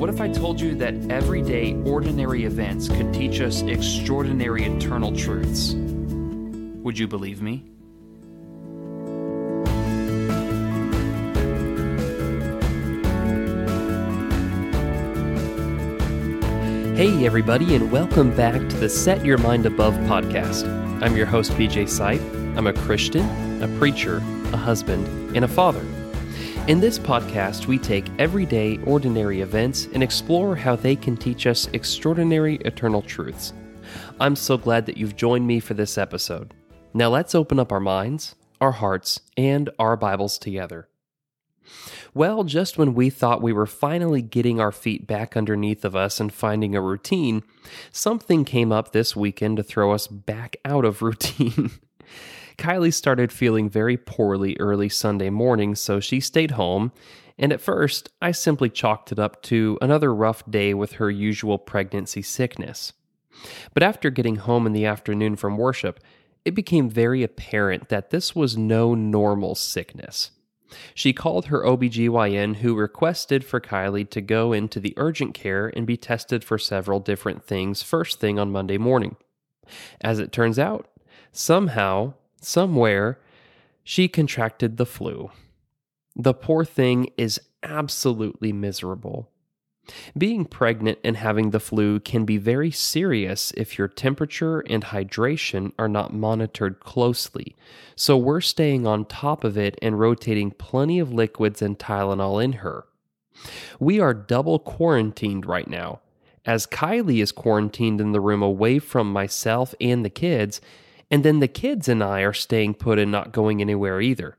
what if I told you that everyday, ordinary events could teach us extraordinary eternal truths? Would you believe me? Hey, everybody, and welcome back to the Set Your Mind Above podcast. I'm your host, BJ Sipe. I'm a Christian, a preacher, a husband, and a father. In this podcast, we take everyday, ordinary events and explore how they can teach us extraordinary eternal truths. I'm so glad that you've joined me for this episode. Now let's open up our minds, our hearts, and our Bibles together. Well, just when we thought we were finally getting our feet back underneath of us and finding a routine, something came up this weekend to throw us back out of routine. Kylie started feeling very poorly early Sunday morning, so she stayed home. And at first, I simply chalked it up to another rough day with her usual pregnancy sickness. But after getting home in the afternoon from worship, it became very apparent that this was no normal sickness. She called her OBGYN, who requested for Kylie to go into the urgent care and be tested for several different things first thing on Monday morning. As it turns out, somehow somewhere, she contracted the flu. The poor thing is absolutely miserable. Being pregnant and having the flu can be very serious if your temperature and hydration are not monitored closely, so we're staying on top of it and rotating plenty of liquids and Tylenol in her. We are double quarantined right now. As Kylie is quarantined in the room away from myself and the kids, and then the kids and I are staying put and not going anywhere either.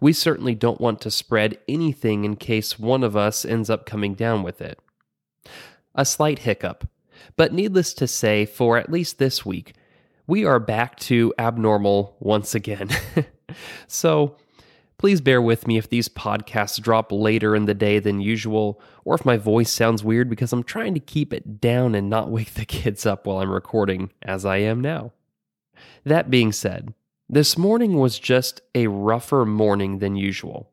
We certainly don't want to spread anything in case one of us ends up coming down with it. A slight hiccup, but needless to say, for at least this week, we are back to abnormal once again. so, please bear with me if these podcasts drop later in the day than usual, or if my voice sounds weird because I'm trying to keep it down and not wake the kids up while I'm recording, as I am now. That being said, this morning was just a rougher morning than usual.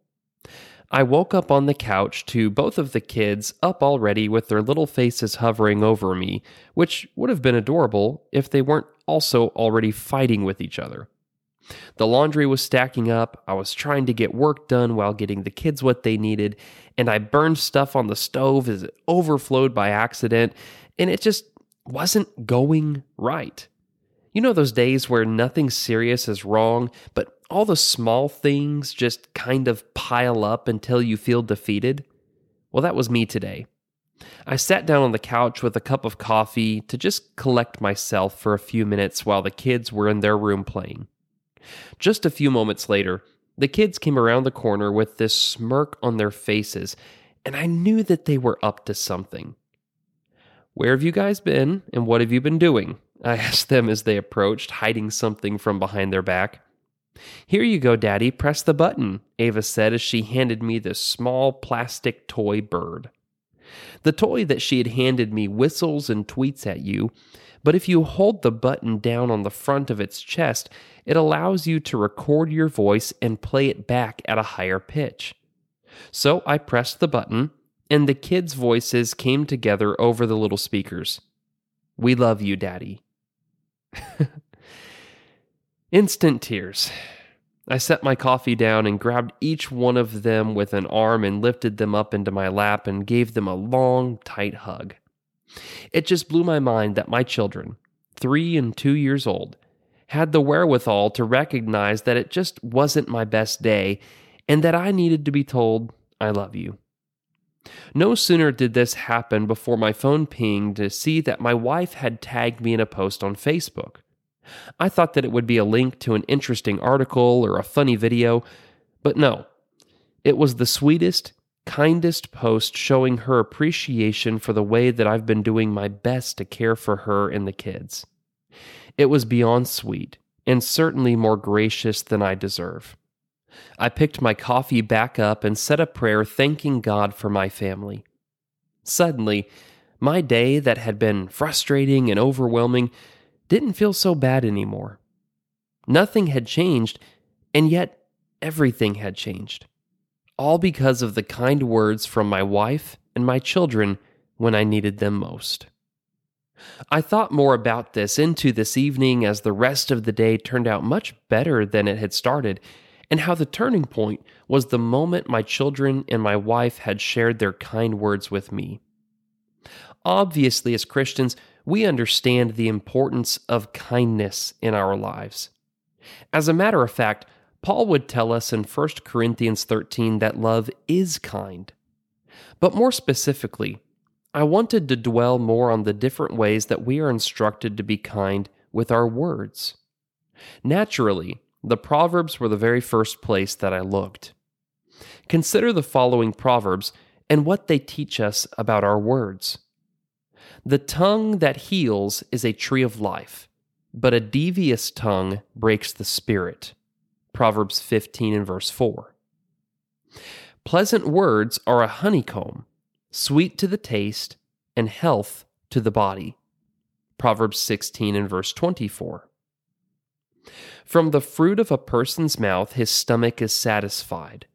I woke up on the couch to both of the kids up already with their little faces hovering over me, which would have been adorable if they weren't also already fighting with each other. The laundry was stacking up, I was trying to get work done while getting the kids what they needed, and I burned stuff on the stove as it overflowed by accident, and it just wasn't going right. You know those days where nothing serious is wrong, but all the small things just kind of pile up until you feel defeated? Well, that was me today. I sat down on the couch with a cup of coffee to just collect myself for a few minutes while the kids were in their room playing. Just a few moments later, the kids came around the corner with this smirk on their faces, and I knew that they were up to something. Where have you guys been, and what have you been doing? I asked them as they approached, hiding something from behind their back. Here you go, Daddy. Press the button, Ava said as she handed me this small plastic toy bird. The toy that she had handed me whistles and tweets at you, but if you hold the button down on the front of its chest, it allows you to record your voice and play it back at a higher pitch. So I pressed the button, and the kids' voices came together over the little speakers. We love you, Daddy. Instant tears. I set my coffee down and grabbed each one of them with an arm and lifted them up into my lap and gave them a long, tight hug. It just blew my mind that my children, three and two years old, had the wherewithal to recognize that it just wasn't my best day and that I needed to be told, I love you. No sooner did this happen before my phone pinged to see that my wife had tagged me in a post on Facebook. I thought that it would be a link to an interesting article or a funny video, but no. It was the sweetest, kindest post showing her appreciation for the way that I've been doing my best to care for her and the kids. It was beyond sweet and certainly more gracious than I deserve. I picked my coffee back up and said a prayer thanking God for my family. Suddenly, my day that had been frustrating and overwhelming didn't feel so bad anymore. Nothing had changed, and yet everything had changed. All because of the kind words from my wife and my children when I needed them most. I thought more about this into this evening as the rest of the day turned out much better than it had started, and how the turning point was the moment my children and my wife had shared their kind words with me. Obviously, as Christians, we understand the importance of kindness in our lives. As a matter of fact, Paul would tell us in 1 Corinthians 13 that love is kind. But more specifically, I wanted to dwell more on the different ways that we are instructed to be kind with our words. Naturally, the Proverbs were the very first place that I looked. Consider the following Proverbs and what they teach us about our words. The tongue that heals is a tree of life, but a devious tongue breaks the spirit. Proverbs 15 and verse 4. Pleasant words are a honeycomb, sweet to the taste, and health to the body. Proverbs 16 and verse 24. From the fruit of a person's mouth, his stomach is satisfied.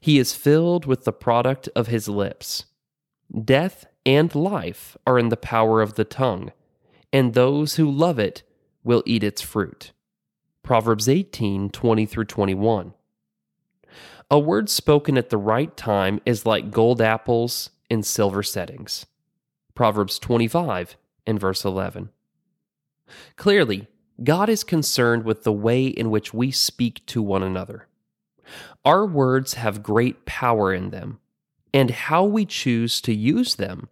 He is filled with the product of his lips. Death and life are in the power of the tongue, and those who love it will eat its fruit. Proverbs 18 20 through 21. A word spoken at the right time is like gold apples in silver settings. Proverbs 25 and verse 11. Clearly, God is concerned with the way in which we speak to one another. Our words have great power in them, and how we choose to use them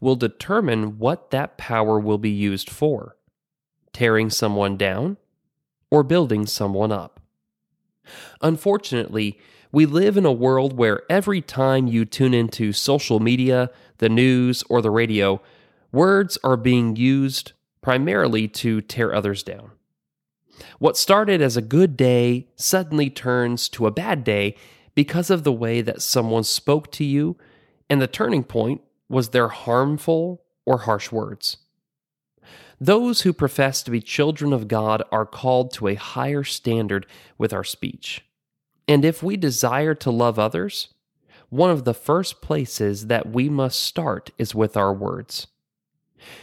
will determine what that power will be used for tearing someone down or building someone up. Unfortunately, we live in a world where every time you tune into social media, the news, or the radio, words are being used primarily to tear others down. What started as a good day suddenly turns to a bad day because of the way that someone spoke to you, and the turning point was their harmful or harsh words. Those who profess to be children of God are called to a higher standard with our speech. And if we desire to love others, one of the first places that we must start is with our words.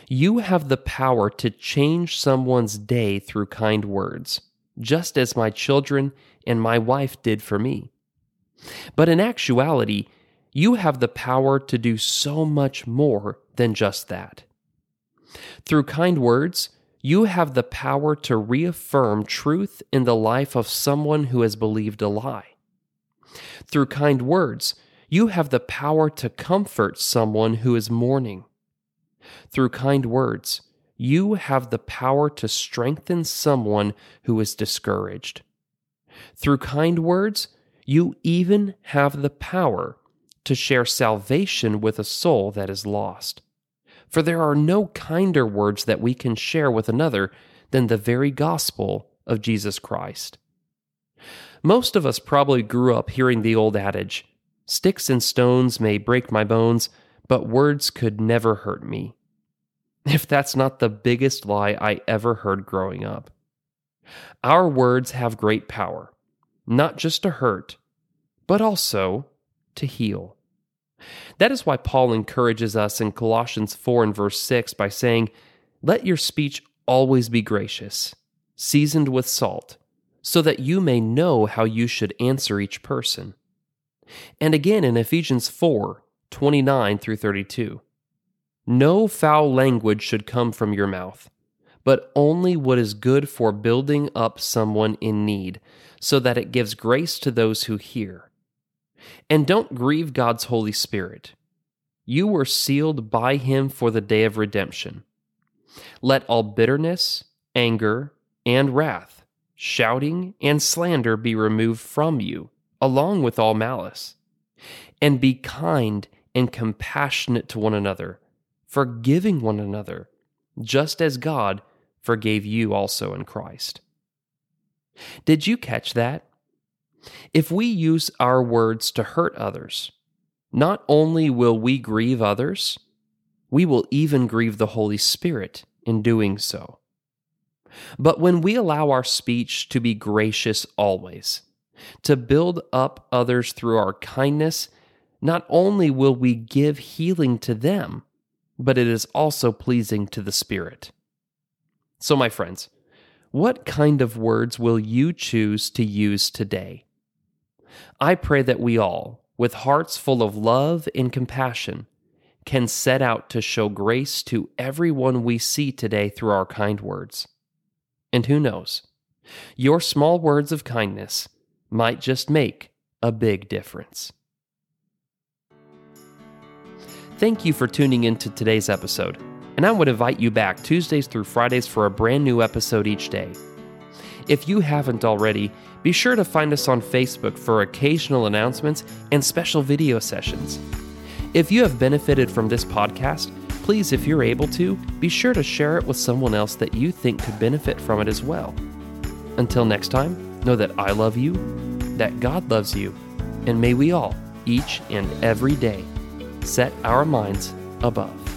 You have the power to change someone's day through kind words, just as my children and my wife did for me. But in actuality, you have the power to do so much more than just that. Through kind words, you have the power to reaffirm truth in the life of someone who has believed a lie. Through kind words, you have the power to comfort someone who is mourning. Through kind words, you have the power to strengthen someone who is discouraged. Through kind words, you even have the power to share salvation with a soul that is lost. For there are no kinder words that we can share with another than the very gospel of Jesus Christ. Most of us probably grew up hearing the old adage Sticks and stones may break my bones, but words could never hurt me. If that's not the biggest lie I ever heard growing up. Our words have great power, not just to hurt, but also to heal. That is why Paul encourages us in Colossians 4 and verse 6 by saying, Let your speech always be gracious, seasoned with salt, so that you may know how you should answer each person. And again in Ephesians 4 29 through 32. No foul language should come from your mouth, but only what is good for building up someone in need, so that it gives grace to those who hear. And don't grieve God's Holy Spirit. You were sealed by Him for the day of redemption. Let all bitterness, anger, and wrath, shouting, and slander be removed from you, along with all malice. and be kind and compassionate to one another, forgiving one another, just as God forgave you also in Christ. Did you catch that? If we use our words to hurt others, not only will we grieve others, we will even grieve the Holy Spirit in doing so. But when we allow our speech to be gracious always, to build up others through our kindness, not only will we give healing to them, but it is also pleasing to the Spirit. So, my friends, what kind of words will you choose to use today? I pray that we all, with hearts full of love and compassion, can set out to show grace to everyone we see today through our kind words. And who knows, your small words of kindness might just make a big difference. Thank you for tuning in to today's episode, and I would invite you back Tuesdays through Fridays for a brand new episode each day. If you haven't already, be sure to find us on Facebook for occasional announcements and special video sessions. If you have benefited from this podcast, please, if you're able to, be sure to share it with someone else that you think could benefit from it as well. Until next time, know that I love you, that God loves you, and may we all, each and every day, set our minds above.